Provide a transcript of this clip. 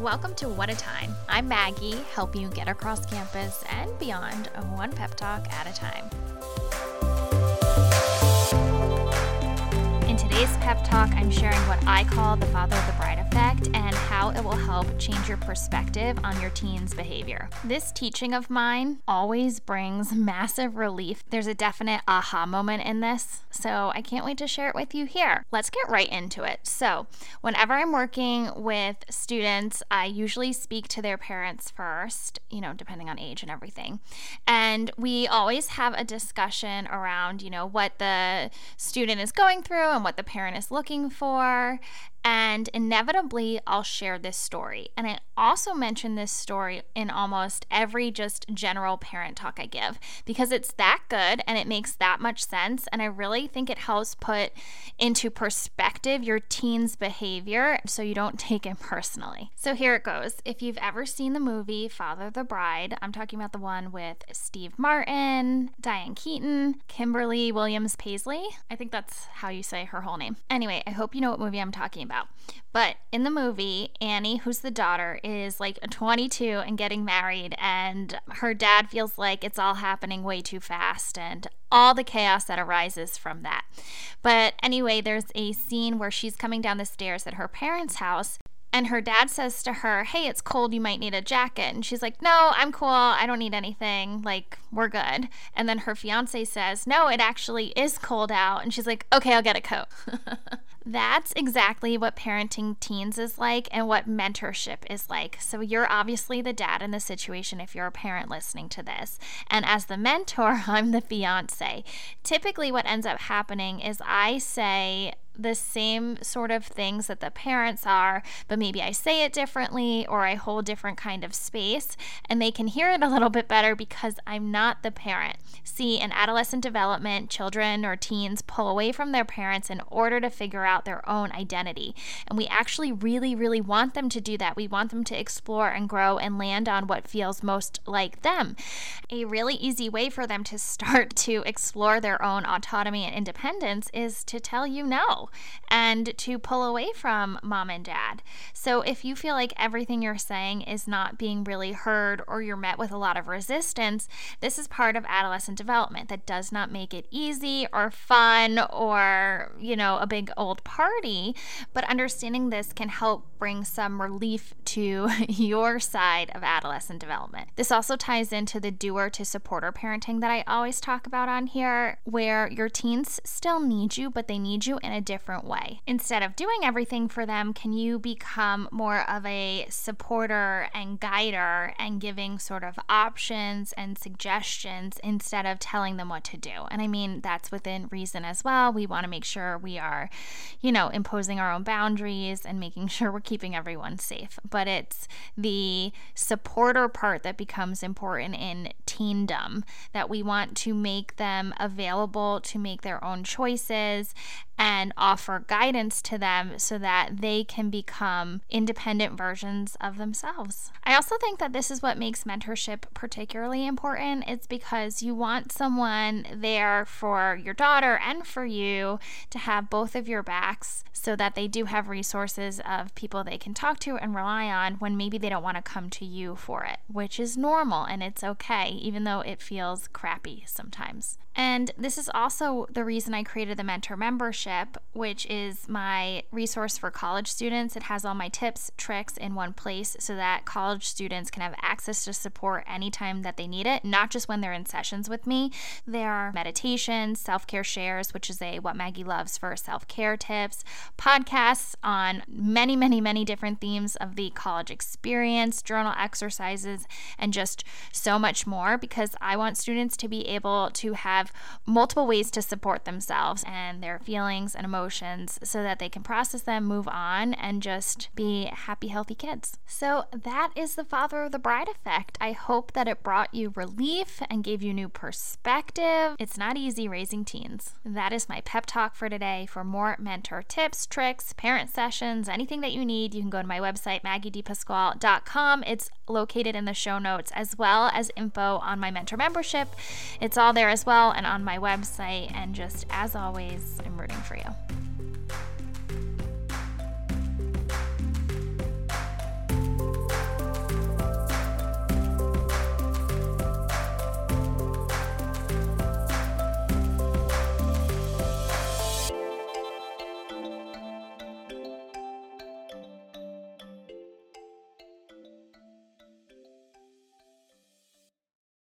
Welcome to What a Time. I'm Maggie, helping you get across campus and beyond, one pep talk at a time. In today's pep talk, I'm sharing what I call the father of the bride and how it will help change your perspective on your teen's behavior. This teaching of mine always brings massive relief. There's a definite aha moment in this, so I can't wait to share it with you here. Let's get right into it. So, whenever I'm working with students, I usually speak to their parents first, you know, depending on age and everything. And we always have a discussion around, you know, what the student is going through and what the parent is looking for. And inevitably, I'll share this story. And I also mention this story in almost every just general parent talk I give because it's that good and it makes that much sense. And I really think it helps put into perspective your teen's behavior so you don't take it personally. So here it goes. If you've ever seen the movie Father the Bride, I'm talking about the one with Steve Martin, Diane Keaton, Kimberly Williams Paisley. I think that's how you say her whole name. Anyway, I hope you know what movie I'm talking about about. But in the movie, Annie, who's the daughter, is like 22 and getting married, and her dad feels like it's all happening way too fast and all the chaos that arises from that. But anyway, there's a scene where she's coming down the stairs at her parents' house. And her dad says to her, Hey, it's cold. You might need a jacket. And she's like, No, I'm cool. I don't need anything. Like, we're good. And then her fiance says, No, it actually is cold out. And she's like, Okay, I'll get a coat. That's exactly what parenting teens is like and what mentorship is like. So, you're obviously the dad in the situation if you're a parent listening to this. And as the mentor, I'm the fiance. Typically, what ends up happening is I say, the same sort of things that the parents are, but maybe I say it differently or I hold different kind of space and they can hear it a little bit better because I'm not the parent. See, in adolescent development, children or teens pull away from their parents in order to figure out their own identity. And we actually really, really want them to do that. We want them to explore and grow and land on what feels most like them. A really easy way for them to start to explore their own autonomy and independence is to tell you no and to pull away from mom and dad. So if you feel like everything you're saying is not being really heard or you're met with a lot of resistance, this is part of adolescent development that does not make it easy or fun or, you know, a big old party. But understanding this can help bring some relief to your side of adolescent development. This also ties into the doer to supporter parenting that I always talk about on here, where your teens still need you, but they need you in a different different way. Instead of doing everything for them, can you become more of a supporter and guider and giving sort of options and suggestions instead of telling them what to do? And I mean, that's within reason as well. We want to make sure we are, you know, imposing our own boundaries and making sure we're keeping everyone safe. But it's the supporter part that becomes important in teendom that we want to make them available to make their own choices and offer guidance to them so that they can become independent versions of themselves. I also think that this is what makes mentorship particularly important. It's because you want someone there for your daughter and for you to have both of your backs so that they do have resources of people they can talk to and rely on when maybe they don't want to come to you for it, which is normal and it's okay, even though it feels crappy sometimes. And this is also the reason I created the mentor membership, which is my resource for college students. It has all my tips, tricks in one place so that college students can have access to support anytime that they need it, not just when they're in sessions with me. There are meditations, self care shares, which is a What Maggie Loves for self care tips, podcasts on many, many, many different themes of the college experience, journal exercises, and just so much more because I want students to be able to have have multiple ways to support themselves and their feelings and emotions so that they can process them, move on, and just be happy, healthy kids. So, that is the Father of the Bride effect. I hope that it brought you relief and gave you new perspective. It's not easy raising teens. That is my pep talk for today. For more mentor tips, tricks, parent sessions, anything that you need, you can go to my website, maggiedipasquale.com. It's located in the show notes as well as info on my mentor membership. It's all there as well and on my website. And just as always, I'm rooting for you.